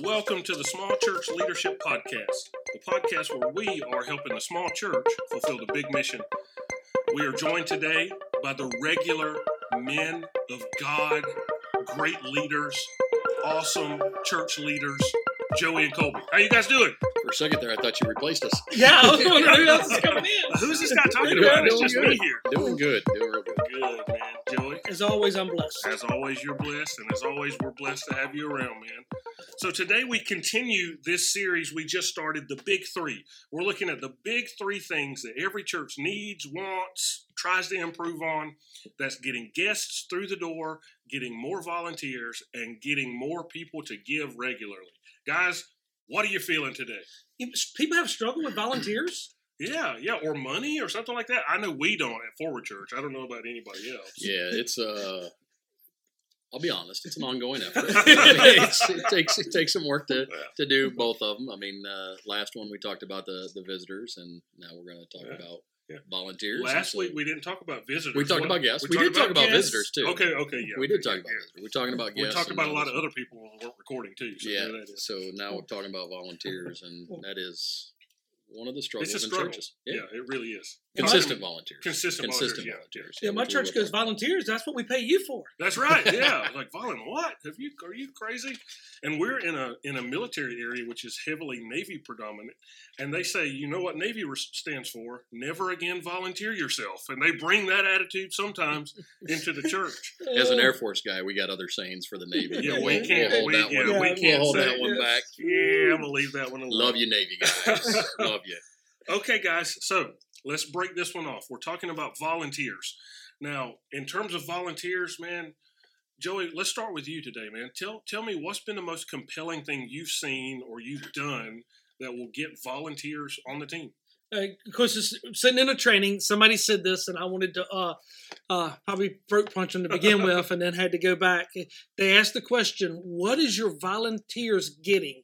Welcome to the Small Church Leadership Podcast, the podcast where we are helping the small church fulfill the big mission. We are joined today by the regular men of God, great leaders, awesome church leaders, Joey and Colby. How you guys doing? For a second there, I thought you replaced us. Yeah, I was wondering who else is coming in. Who's this guy talking about? good, It's just doing me here. Doing good. Doing real good. Good, man. Joey? As always, I'm blessed. As always, you're blessed, and as always, we're blessed to have you around, man. So today we continue this series we just started, the Big Three. We're looking at the big three things that every church needs, wants, tries to improve on. That's getting guests through the door, getting more volunteers, and getting more people to give regularly. Guys, what are you feeling today? People have struggled with volunteers. Yeah, yeah, or money or something like that. I know we don't at Forward Church. I don't know about anybody else. Yeah, it's uh I'll be honest, it's an ongoing effort. It's- it takes it takes some work to, to do both of them. I mean, uh, last one we talked about the the visitors, and now we're going to talk Yeah, about yeah. volunteers. and Last so week we didn't talk about visitors. We talked What- about guests. We talked did talk about guests? visitors, too. Okay, okay, yeah. we did okay, talk about yeah. visitors. We're talking about guests. We guests. talked about a lot of other people who weren't recording too. So Yeah, there that is. so now we're talking about volunteers, and that is one of the struggles It's a in struggle. churches. Yeah. it really is. Consistent volunteers. Consistent volunteers, yeah. volunteers. Yeah, my church goes talk volunteers. That's what we pay you for. That's right. Yeah, like Volun, what? Have you? Are you crazy? And we're in a in a military area which is heavily Navy predominant, and they say, you know what Navy res- stands for? Never again volunteer yourself, and they bring that attitude sometimes into the church. As an Air Force guy, we got other sayings for the Navy. Yeah, We'll- we we'll can't. hold we, that yeah, one. Yeah, we we'll can't hold that one yes. back. Yeah, I'm gonna leave that one alone. Love you, Navy guys. Love you. Okay, guys, so let's break this one off. We're talking about volunteers. Now, in terms of volunteers, man, Joey, let's start with you today, man. Tell tell me what's been the most compelling thing you've seen or you've done that will get volunteers on the team. uh, of course, it's sitting in a training, somebody said this, and I wanted to uh, uh, probably throat punch them to begin with, and then had to go back. They asked the question, "What is your volunteers getting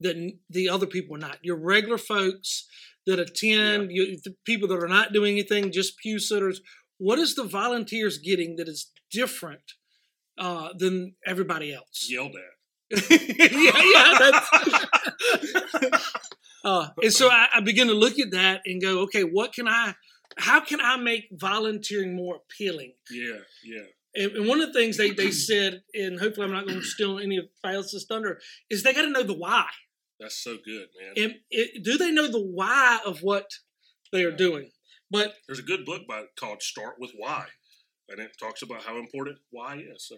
that the other people are not? Your regular folks that attend, you, the people that are not doing anything, just pew sitters. What is the volunteers getting that is different uh, than everybody else?" Yelled at. yeah, yeah. Uh, and so I, I begin to look at that and go, okay, what can I, how can I make volunteering more appealing? Yeah, yeah. And, one of the things they, they said, and hopefully I'm not going to steal any of else's thunder, is they got to know the why. That's so good, man. And it, do they know the why of what they are doing? But There's a good book by called Start with Why. And it talks about how important why is. So,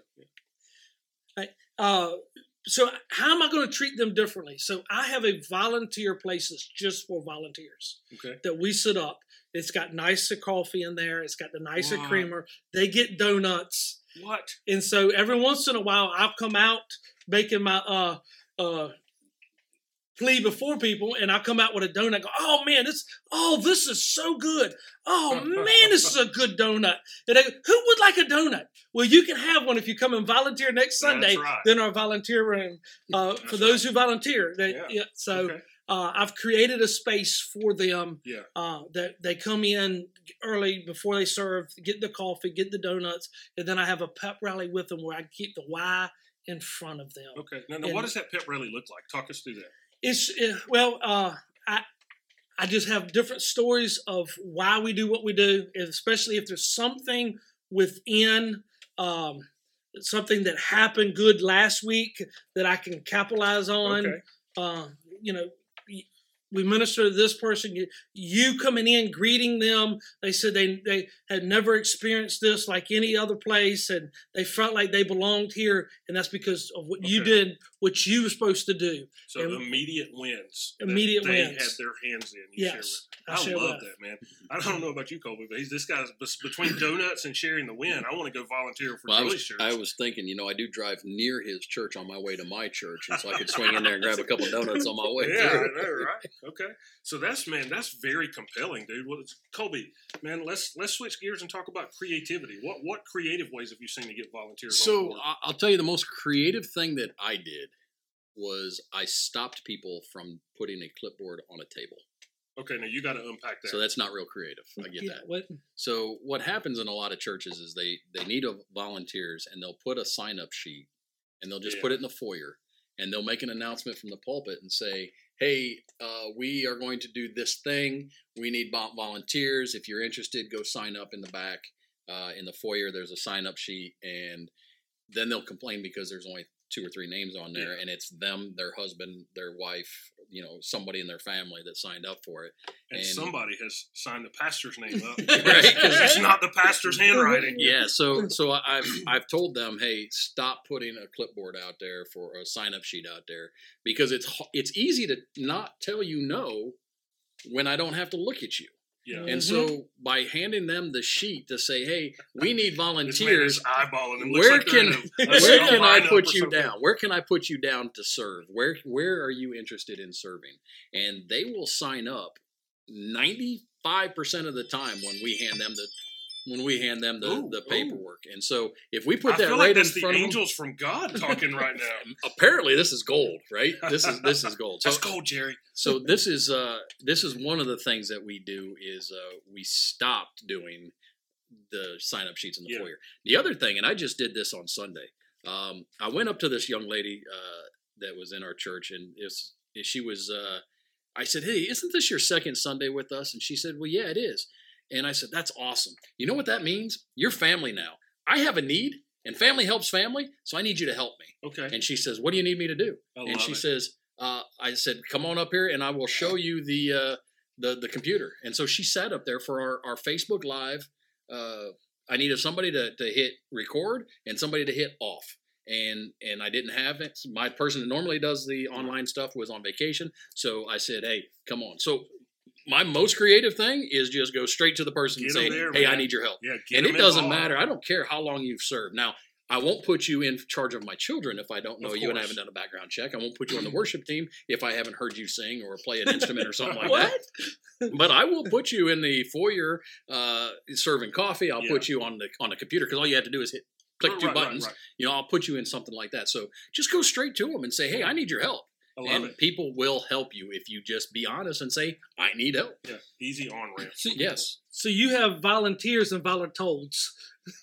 yeah. uh, so how am I going to treat them differently? So I have a volunteer places just for volunteers. Okay. that we set up. It's got nicer coffee in there. It's got the nicer Wow. creamer. They get donuts, What? and so every once in a while, I'll come out making my uh uh plea before people, and I'll come out with a donut. Go, oh man, this oh this is so good. Oh man, this is a good donut. And they go, who would like a donut? Well, you can have one if you come and volunteer next Sunday. That's right. Then our volunteer room uh, for those who volunteer. They, Yeah. yeah, so okay. uh, I've created a space for them Yeah. uh, that they come in early before they serve, get the coffee, get the donuts, and then I have a pep rally with them where I keep the why in front of them. Okay. Now, now And- what does that pep rally look like? Talk us through that. It's well, uh, I I just have different stories of why we do what we do, especially if there's something within um, something that happened good last week that I can capitalize on. Okay. uh, you know, we minister to this person. You, you coming in, greeting them. They said they they had never experienced this like any other place, and they felt like they belonged here, and that's because of what you did, what you were supposed to do. So And- immediate wins. that Immediate they wins. had their hands in. You share Yes, with. I I, share love with. that, man. I don't know about you, Colby, but he's, this guy's between donuts and sharing the win. I want to go volunteer for Well, I was, church. I was thinking, you know, I do drive near his church on my way to my church, and so I could swing in there and grab a couple donuts on my way. yeah, through. I know, right? Okay, so that's man, that's very compelling, dude. Well, it's, Colby, man, let's let's switch gears and talk about creativity. What what creative ways have you seen to get volunteers? So board? I- I'll tell you the most creative thing that I did was I stopped people from putting a clipboard on a table. okay, now you got to unpack that. So that's not real creative. I get yeah, that. What, So what happens in a lot of churches is they they need a volunteers and they'll put a sign up sheet and they'll just Yeah. put it in the foyer and they'll make an announcement from the pulpit and say, "Hey, uh, we are going to do this thing. We need volunteers. If you're interested, go sign up in the back uh, in the foyer. There's a sign up sheet, and then they'll complain because there's only two or three names on there, Yeah. and it's them, their husband, their wife, you know, somebody in their family that signed up for it. And, And- somebody has signed the pastor's name up. Right, 'Cause it's not the pastor's handwriting. Yeah, so so I've I've told them, hey, stop putting a clipboard out there for a sign up sheet out there because it's it's easy to not tell you no when I don't have to look at you. Yeah. And mm-hmm. so by handing them the sheet to say, hey, we need This man volunteers. is eyeballing him. Where like in can a- a- where can I put you something. down? Where can I put you down to serve? Where where are you interested in serving? And they will sign up ninety five percent of the time when we hand them the when we hand them the, Ooh, the ooh. paperwork. And so if we put I that right like in that's the front of them, angels from God talking right now. apparently this is gold, right? This is this is gold. So That's cold, Jerry. so this is uh this is one of the things that we do is uh we stopped doing the sign up sheets in the Yeah. foyer. The other thing, and I just did this on Sunday. Um, I went up to this young lady uh, that was in our church, and it's, she was. Uh, I said, "Hey, isn't this your second Sunday with us?" And she said, "Well, yeah, it is." And I said, "That's awesome. You know what that means? You're family now. I have a need, and family helps family, so I need you to help me." Okay. And she says, "What do you need me to do?" I and she it. says, uh, "I said, come on up here, and I will show you the uh, the the computer." And so she sat up there for our, our Facebook Live. Uh, I needed somebody to, to hit record and somebody to hit off, and and I didn't have it. My person that normally does the online stuff was on vacation, so I said, "Hey, come on." So my most creative thing is just go straight to the person Get and 'em say, there, "Hey, I need your help." yeah, get and it doesn't involved. matter. I don't care how long you've served. Now, I won't put you in charge of my children if I don't know you and I haven't done a background check. I won't put you on the worship team if I haven't heard you sing or play an instrument or something like What? that. But I will put you in the foyer uh, serving coffee. I'll Yeah. put you on the on the computer because all you have to do is hit click two right, right, buttons. right. You know, I'll put you in something like that. So just go straight to them and say, "Hey, I need your help." I love and it. people will help you if you just be honest and say, "I need help." Yeah, easy on ramp. So, Yes. so you have volunteers and voluntold.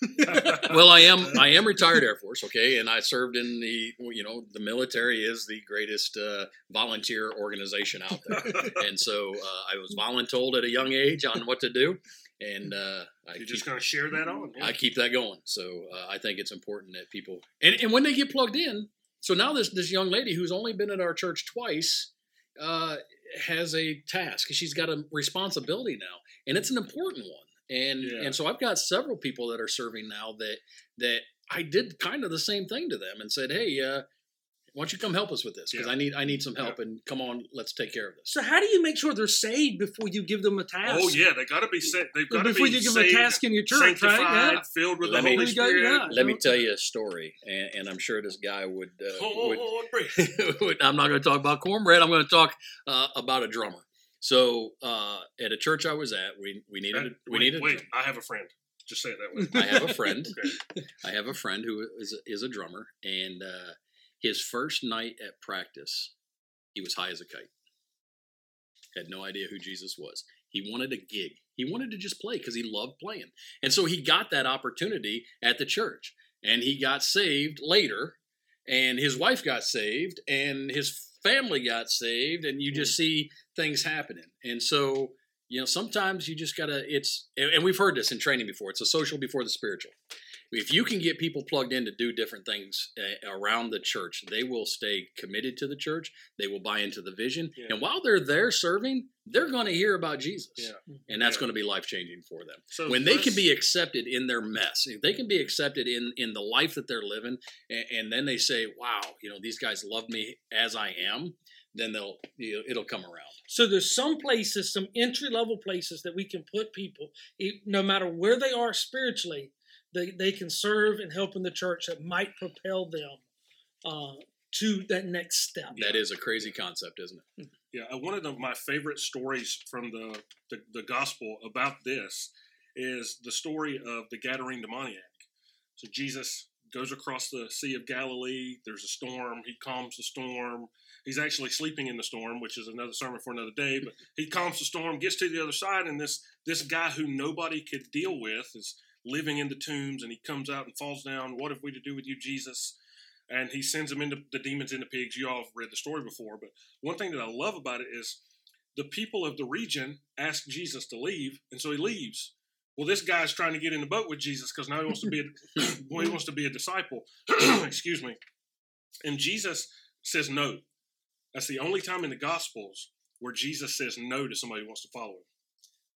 well, I am I am retired Air Force, okay, and I served in the you know the military is the greatest uh, volunteer organization out there, and so uh, I was voluntold at a young age on what to do, and uh, I You're keep, just going to share that on. yeah. I keep that going. So uh, I think it's important that people and, and when they get plugged in. So now this this young lady who's only been at our church twice uh, has a task. She's got a responsibility now, and it's an important one. And Yeah. and so I've got several people that are serving now that that I did kind of the same thing to them and said, hey. Uh, why don't you come help us with this? Because Yeah. I need I need some help, and come on, let's take care of this. So how do you make sure they're saved before you give them a task? Oh yeah, they got to be saved. They've got to be saved. Before be you give them a task in your church, right? Yeah. filled with Let the me- Holy There go, Spirit. yeah. Let me tell you a story, and, and I'm sure this guy would. Uh, would Oh, breathe. I'm not going to talk about cornbread. I'm going to talk uh, about a drummer. So uh, at a church I was at, we we needed a, we wait, needed. wait. drum- I have a friend. Just say it that way. I have a friend. Okay. I have a friend who is a, is a drummer, and uh, his first night at practice, he was high as a kite. Had no idea who Jesus was. He wanted a gig. He wanted to just play because he loved playing, and so he got that opportunity at the church. And he got saved later, and his wife got saved, and his family got saved, and you just mm. see things happening. And so you know sometimes you just gotta it's and and we've heard this in training before it's a social before the spiritual if you can get people plugged in to do different things uh, around the church they will stay committed to the church they will buy into the vision Yeah. and while they're there serving they're going to hear about jesus Yeah. and that's Yeah. going to be life changing for them So when they can be accepted in their mess if they can be accepted in in the life that they're living and, and then they say wow you know these guys love me as i am then they'll you know, it'll come around So there's some places, some entry level places that we can put people, e- no matter where they are spiritually, they, they can serve and help in the church that might propel them uh, to that next step. That is a crazy concept isn't it Yeah, uh, one of the, my favorite stories from the, the the gospel about this is the story of the Gadarene demoniac. So Jesus goes across the Sea of Galilee. There's a storm. He calms the storm. He's actually sleeping in the storm, which is another sermon for another day. But he calms the storm, gets to the other side, and this this guy who nobody could deal with is living in the tombs, and he comes out and falls down. What have we to do with you, Jesus? and he sends them into the demons into pigs. You all have read the story before, but one thing that I love about it is the people of the region ask Jesus to leave, and so he leaves. Well, this guy's trying to get in the boat with Jesus because now he wants to be a, he wants to be a disciple. Excuse me. And Jesus says no. That's the only time in the Gospels where Jesus says no to somebody who wants to follow him.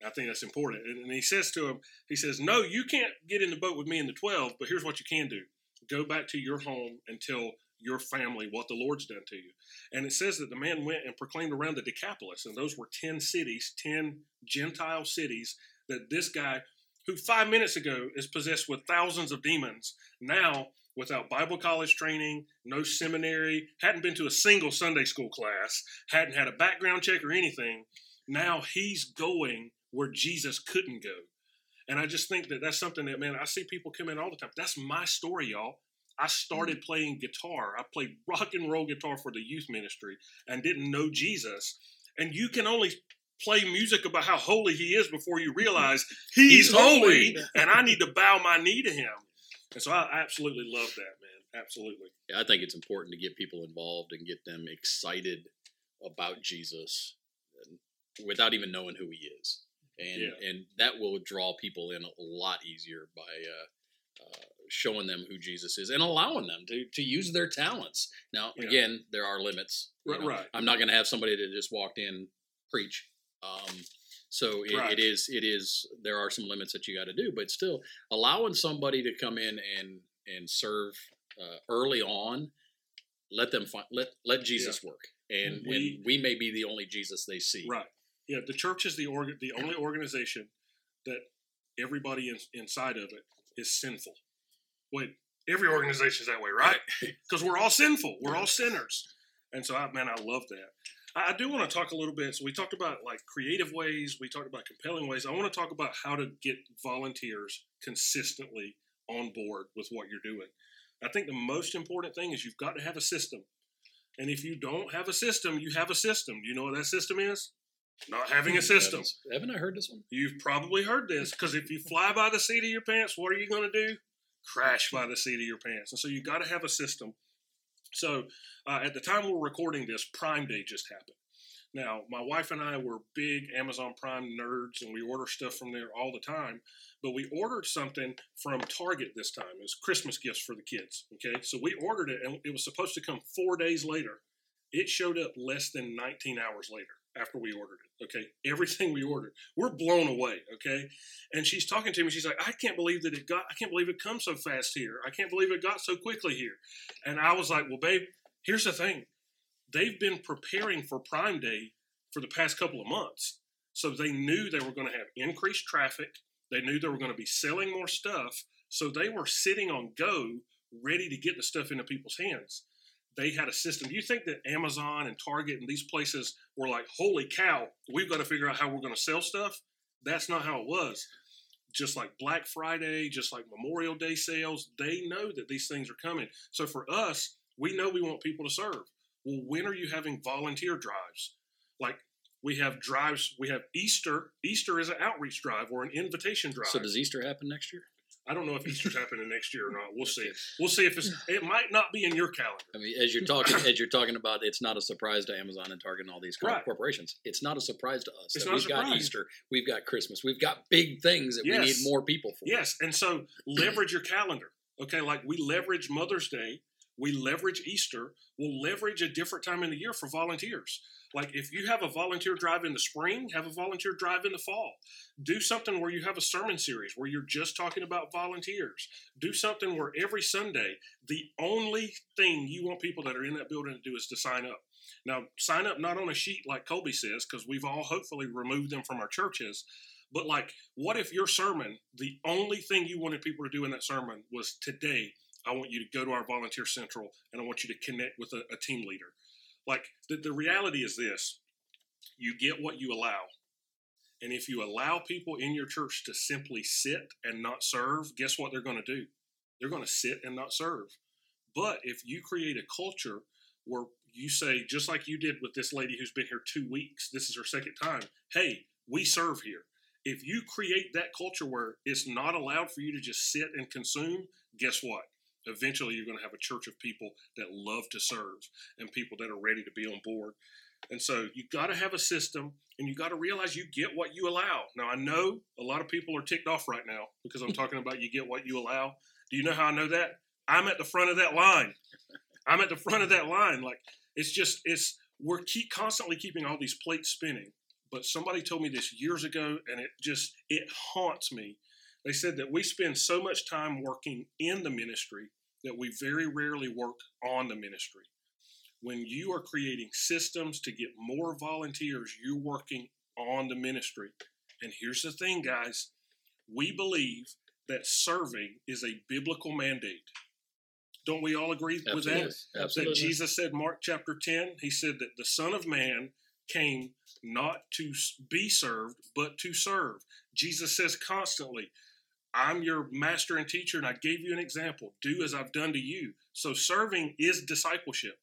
I think that's important. And he says to him, he says, No, you can't get in the boat with me and the 12, but here's what you can do go back to your home and tell your family what the Lord's done to you. And it says that the man went and proclaimed around the Decapolis, and those were 10 cities, 10 Gentile cities that this guy, who five minutes ago is possessed with thousands of demons, now without Bible college training, no seminary, hadn't been to a single Sunday school class, hadn't had a background check or anything. Now he's going where Jesus couldn't go. And I just think that that's something that, man, I see people come in all the time. That's my story, y'all. I started mm. playing guitar. I played rock and roll guitar for the youth ministry and didn't know Jesus. And you can only play music about how holy he is before you realize he's, he's holy, holy and I need to bow my knee to him. And so I absolutely love that, man. Absolutely. Yeah, I think it's important to get people involved and get them excited about Jesus without even knowing who he is. And, yeah. and that will draw people in a lot easier by uh, uh, showing them who Jesus is and allowing them to, to use their talents. Now, yeah. again, there are limits. Right, right. I'm not going to have somebody that just walked in preach. Um, so it, right. it is it is there are some limits that you got to do, but still allowing somebody to come in and and serve uh, early on, let them find let let Jesus yeah. work, and we, and we may be the only Jesus they see. Right. Yeah. The church is the org- the only organization that everybody in, inside of it is sinful. Wait, every organization is that way, right? Because we're all sinful. We're all sinners. And so, I, man, I love that. I do want to talk a little bit. So we talked about like creative ways, we talked about compelling ways. I want to talk about how to get volunteers consistently on board with what you're doing. I think the most important thing is you've got to have a system. And if you don't have a system, you have a system. Do you know what that system is? Not having a system. Haven't I heard this one? You've probably heard this because if you fly by the seat of your pants, what are you going to do? Crash by the seat of your pants. And so you got to have a system. So uh, at the time we're recording this, Prime Day just happened. Now, my wife and I were big Amazon Prime nerds, and we order stuff from there all the time. But we ordered something from Target this time. It was Christmas gifts for the kids. Okay, so we ordered it, and it was supposed to come four days later. It showed up less than 19 hours later after we ordered it. Okay. Everything we ordered. We're blown away. Okay. And she's talking to me. She's like, I can't believe that it got, I can't believe it comes so fast here. I can't believe it got so quickly here. And I was like, well, babe, here's the thing. They've been preparing for Prime Day for the past couple of months. So they knew they were going to have increased traffic. They knew they were going to be selling more stuff. So they were sitting on go, ready to get the stuff into people's hands they had a system. Do you think that Amazon and Target and these places were like, holy cow, we've got to figure out how we're going to sell stuff? That's not how it was. Just like Black Friday, just like Memorial Day sales, they know that these things are coming. So for us, we know we want people to serve. Well, when are you having volunteer drives? Like we have drives, we have Easter. Easter is an outreach drive or an invitation drive. So does Easter happen next year? I don't know if Easter's happening next year or not. We'll see. We'll see if it's. It might not be in your calendar. I mean, as you're talking, as you're talking about, it's not a surprise to Amazon and Target and all these right. corporations. It's not a surprise to us. It's that we've got Easter, we've got Christmas, we've got big things that yes. we need more people for. Yes, and so leverage your calendar. Okay, like we leverage Mother's Day, we leverage Easter. We'll leverage a different time in the year for volunteers. Like if you have a volunteer drive in the spring, have a volunteer drive in the fall. Do something where you have a sermon series where you're just talking about volunteers. Do something where every Sunday, the only thing you want people that are in that building to do is to sign up. Now, sign up not on a sheet like Colby says, because we've all hopefully removed them from our churches. But like, what if your sermon, the only thing you wanted people to do in that sermon was today, I want you to go to our volunteer central and I want you to connect with a, a team leader. Like the, the reality is this you get what you allow. And if you allow people in your church to simply sit and not serve, guess what they're going to do? They're going to sit and not serve. But if you create a culture where you say, just like you did with this lady who's been here two weeks, this is her second time, hey, we serve here. If you create that culture where it's not allowed for you to just sit and consume, guess what? Eventually, you're going to have a church of people that love to serve and people that are ready to be on board. And so you got to have a system and you got to realize you get what you allow. Now, I know a lot of people are ticked off right now because I'm talking about you get what you allow. Do you know how I know that? I'm at the front of that line. I'm at the front of that line. Like, it's just, it's, we're keep constantly keeping all these plates spinning. But somebody told me this years ago and it just, it haunts me. They said that we spend so much time working in the ministry that we very rarely work on the ministry when you are creating systems to get more volunteers, you're working on the ministry. And here's the thing, guys we believe that serving is a biblical mandate. Don't we all agree with that? Absolutely. That Jesus said, Mark chapter 10, he said that the Son of Man came not to be served, but to serve. Jesus says constantly, I'm your master and teacher, and I gave you an example. Do as I've done to you. So serving is discipleship.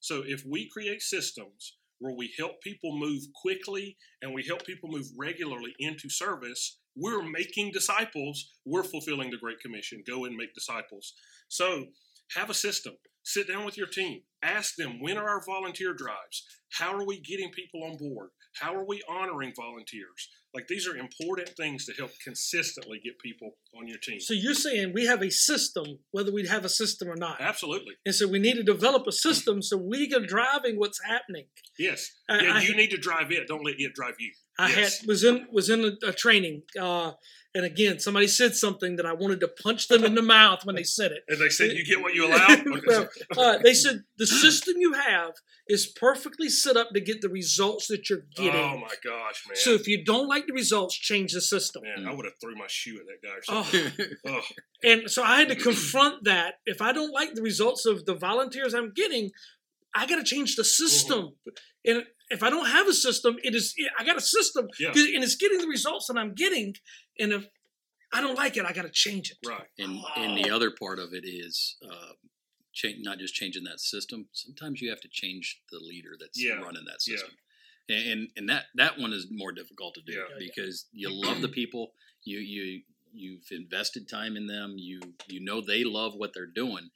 So if we create systems where we help people move quickly and we help people move regularly into service, we're making disciples. We're fulfilling the Great Commission. Go and make disciples. So have a system. Sit down with your team. Ask them when are our volunteer drives? How are we getting people on board? How are we honoring volunteers? Like these are important things to help consistently get people on your team. So you're saying we have a system, whether we have a system or not. Absolutely. And so we need to develop a system so we are driving what's happening. Yes. I- yeah, I- you need to drive it. Don't let it drive you. I Yes. had was in was in a, a training, uh, and again, somebody said something that I wanted to punch them in the mouth when they said it. And they said you get what you allow. Well, uh, they said the system you have is perfectly set up to get the results that you're getting. oh my gosh, man. so if you don't like the results, change the system. man, I would have threw my shoe at that guy or something. Oh, Oh, and so I had to confront that. If I don't like the results of the volunteers I'm getting, I got to change the system. And if I don't have a system, it is I got a system, Yeah. and it's getting the results that I'm getting. And if I don't like it, I got to change it. right. And and the other part of it is uh, cha- not just changing that system. Sometimes you have to change the leader that's Yeah. running that Yeah. system. And, and and that that one is more difficult to do Yeah. Yeah, yeah. because you love the people. You you you've invested time in them. You you know they love what they're doing.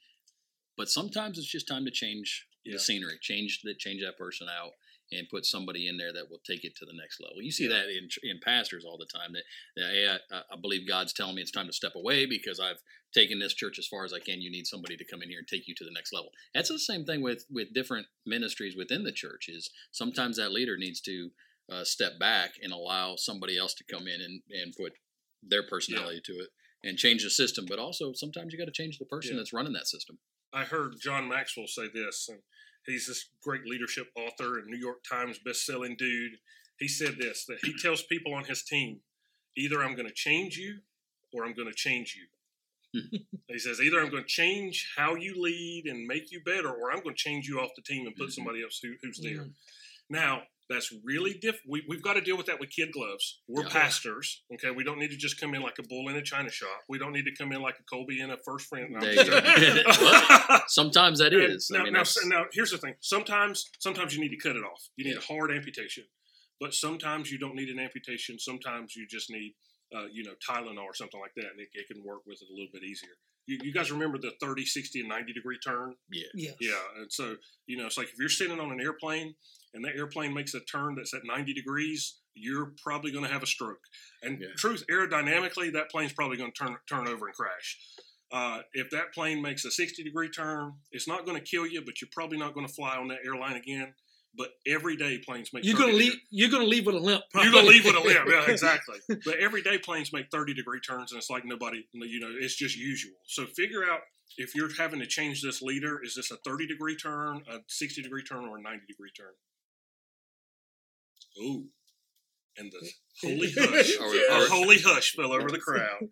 But sometimes it's just time to change Yeah. the scenery, change that change that person out, and put somebody in there that will take it to the next level. You see Yeah. that in in pastors all the time. That, that hey, I, I believe God's telling me it's time to step away because I've taken this church as far as I can. You need somebody to come in here and take you to the next level. That's the same thing with with different ministries within the church. Is sometimes that leader needs to uh, step back and allow somebody else to come in and and put their personality to it and change the system. But also sometimes you got to change the person Yeah. that's running that system. I heard John Maxwell say this, and he's this great leadership author and New York Times best-selling dude. He said this that he tells people on his team, either I'm going to change you or I'm going to change you. he says either I'm going to change how you lead and make you better, or I'm going to change you off the team and put Mhm. somebody else who, who's there. Mhm. Now, that's really diff. We, we've got to deal with that with kid gloves. We're Yeah. pastors, okay? We don't need to just come in like a bull in a china shop. We don't need to come in like a Colby in a first friend. No, I'm There just you go. joking. Well, Sometimes that is. Now, I mean, now, now, here's the thing. Sometimes, sometimes you need to cut it off. You need a hard amputation, but sometimes you don't need an amputation. Sometimes you just need, uh, you know, Tylenol or something like that, and it, it can work with it a little bit easier. You, you guys remember the 30, 60, and 90 degree turn? yeah. Yeah. Yeah, and so you know, it's like if you're sitting on an airplane and that airplane makes a turn that's at 90 degrees, you're probably going to have a stroke. And Yeah. truth, aerodynamically, that plane's probably going to turn turn over and crash. Uh, if that plane makes a 60 degree turn, it's not going to kill you, but you're probably not going to fly on that airline again. But every day planes make You're 30 gonna degree- leave. You're gonna leave with a limp. you're gonna leave with a limp, yeah, exactly. But every day planes make 30 degree turns, and it's like nobody, you know, it's just usual. So figure out if you're having to change this leader, is this a 30 degree turn, a 60 degree turn, or a 90 degree turn? Ooh, and the holy hush, Or- a or- holy hush fell over the crowd.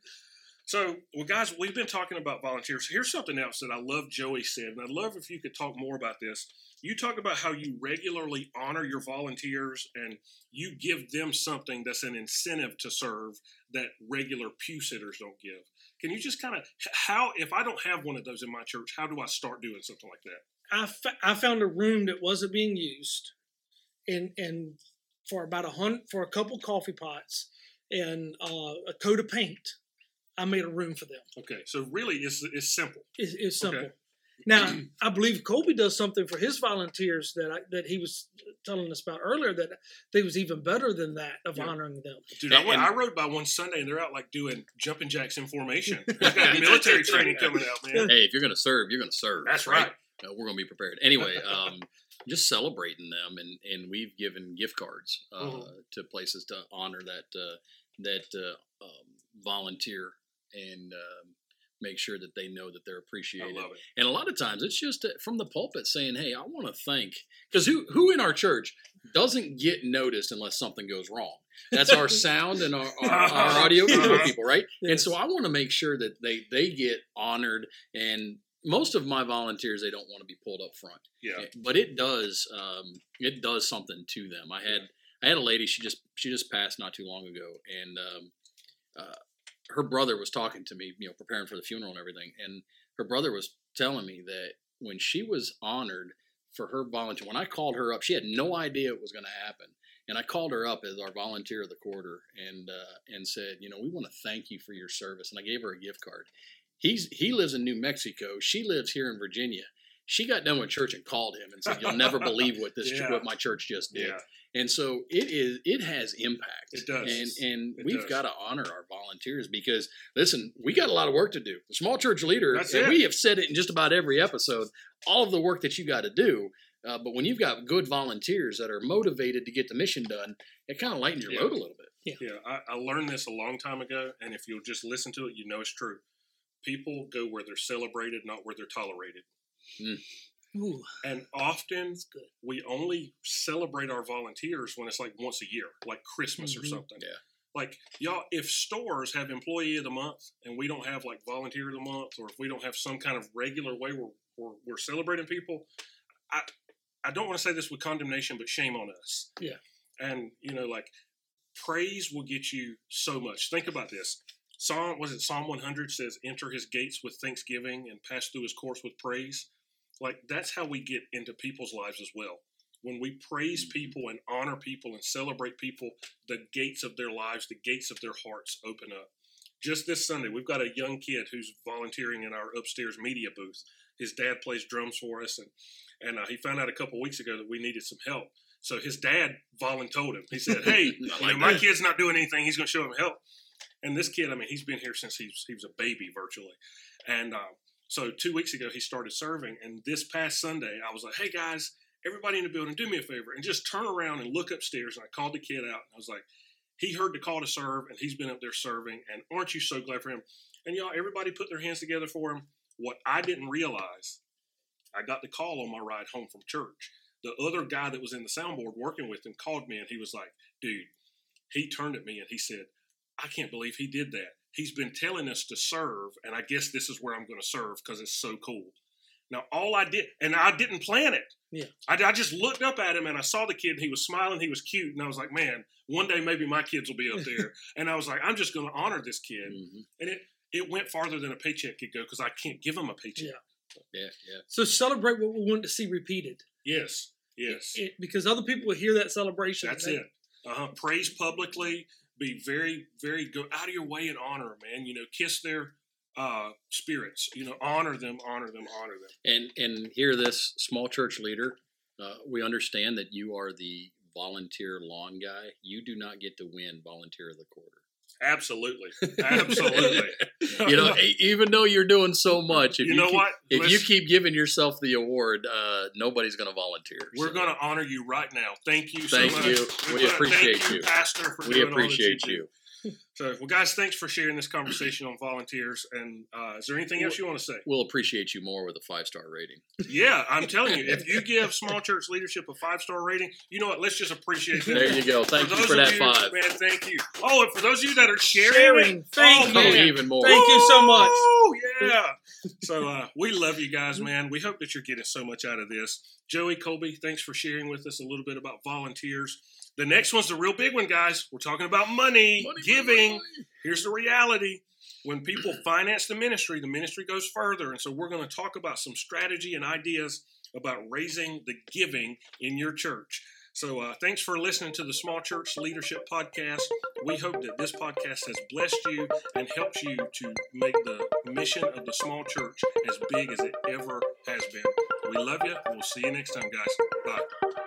So, well, guys, we've been talking about volunteers. Here's something else that I love Joey said, and I'd love if you could talk more about this. You talk about how you regularly honor your volunteers and you give them something that's an incentive to serve that regular pew sitters don't give. Can you just kind of how if I don't have one of those in my church, how do I start doing something like that? I, I found a room that wasn't being used, and and for about a hundred for a couple coffee pots and uh, a coat of paint, I made a room for them. Okay, so really, it's it's simple. It's, it's Okay. simple. Now, I believe Colby does something for his volunteers that I, that he was telling us about earlier that they was even better than that of Yeah. honoring them. Dude, I, went, I rode by one Sunday and they're out like doing jumping jacks in formation. Got military training coming out, man. Hey, if you're going to serve, you're going to serve. That's right. Uh, we're going to be prepared. Anyway, um, just celebrating them, and, and we've given gift cards uh, Mhm. to places to honor that uh, that uh, um, volunteer and um make sure that they know that they're I appreciated. love it. And a lot of times it's just uh, from the pulpit saying, "Hey, I want to thank," because who who in our church doesn't get noticed unless something goes wrong? That's our sound and our, our, our audio visual Uh-huh. people, right? And so I want to make sure that they they get honored. And most of my volunteers, they don't want to be pulled up front, Yeah. but it does um, it does something to them. I had I had a lady she just she just passed not too long ago, and um, uh, her brother was talking to me, you know, preparing for the funeral and everything, and her brother was telling me that when she was honored for her volunteer, when I called her up, she had no idea it was going to happen, and I called her up as our volunteer of the quarter, and uh, and said, you know, we want to thank you for your service, and I gave her a gift card. He's he lives in New Mexico, she lives here in Virginia. She got done with church and called him and said, "You'll never believe what this Yeah. what my church just did." Yeah. And so it is. It has impact. It does. And and It we've does. got to honor our volunteers because listen, we got a lot of work to do. The small church leader, That's and it. we have said it in just about every episode. All of the work that you got to do. Uh, but when you've got good volunteers that are motivated to get the mission done, it kind of lightens your Yeah. load a little bit. Yeah, I, I learned this a long time ago, and if you'll just listen to it, you know it's true. People go where they're celebrated, not where they're tolerated. Ooh, And often we only celebrate our volunteers when it's like once a year, like Christmas or Mhm. something. Yeah. Like y'all, if stores have employee of the month and we don't have like volunteer of the month, or if we don't have some kind of regular way where we're, we're celebrating people, I I don't want to say this with condemnation, but shame on us. Yeah. And you know, like praise will get you so much. Think about this. Psalm was it Psalm 100 says, "Enter His gates with thanksgiving and pass through His courts with praise." Like that's how we get into people's lives as well. When we praise people and honor people and celebrate people, the gates of their lives, the gates of their hearts open up. Just this Sunday, we've got a young kid who's volunteering in our upstairs media booth. His dad plays drums for us, and and uh, he found out a couple weeks ago that we needed some help. So his dad voluntold him. He said, "Hey, you know, my kid's not doing anything. He's going to show him help." And this kid, I mean, he's been here since he's he was a baby virtually, and uh, so two weeks ago he started serving. And this past Sunday, I was like, "Hey guys, everybody in the building, do me a favor and just turn around and look upstairs." And I called the kid out, and I was like, "He heard the call to serve, and he's been up there serving. And aren't you so glad for him?" And y'all, everybody put their hands together for him. What I didn't realize, I got the call on my ride home from church. The other guy that was in the soundboard working with him called me, and he was like, "Dude," he turned at me and he said, I can't believe he did that. He's been telling us to serve, and I guess this is where I'm going to serve because it's so cool. Now, all I did, and I didn't plan it. Yeah. I, I just looked up at him and I saw the kid, and he was smiling, he was cute, and I was like, man, one day maybe my kids will be up there. and I was like, I'm just going to honor this kid. Mhm. And it, it went farther than a paycheck could go because I can't give him a paycheck. Yeah. Yeah, yeah. So celebrate what we want to see repeated. Yes, yes. It- because other people will hear that celebration. That's They- it. Uh-huh. Praise publicly. Be very, very go out of your way and honor 'em, man. You know, kiss their uh, spirits. You know, honor them, honor them, honor them. And and hear this, small church leader. Uh, we understand that you are the volunteer lawn guy. You do not get to win volunteer of the quarter. Absolutely, absolutely. You know, even though you're doing so much, if you you, know keep, what? If you Let's- keep giving yourself the award, uh, nobody's going to volunteer. we're So going to honor you right now. Thank you so Thank much. you. We appreciate thank you. Pastor. For We doing all that appreciate do. You. So, well, guys, thanks for sharing this conversation on volunteers. And uh, is there anything else you want to say? We'll appreciate you more with a five star rating. Yeah, I'm telling you, if you give small church leadership a five star rating, you know what? Let's just appreciate them. There you go. Thank you for that you- five. man. Thank you. Oh, and for those of you that are sharing, Sharing. Thank oh, you. Oh, man. even more. Thank you so much. Oh yeah. so uh, we love you guys, man. We hope that you're getting so much out of this. Joey Colby, thanks for sharing with us a little bit about volunteers. The next one's the real big one, guys. We're talking about money, Money, giving. money. Here's the reality. When people finance the ministry, the ministry goes further. And so we're going to talk about some strategy and ideas about raising the giving in your church. So uh, thanks for listening to the Small Church Leadership Podcast. We hope that this podcast has blessed you and helped you to make the mission of the small church as big as it ever has been. We love you. We'll see you next time, guys. Bye.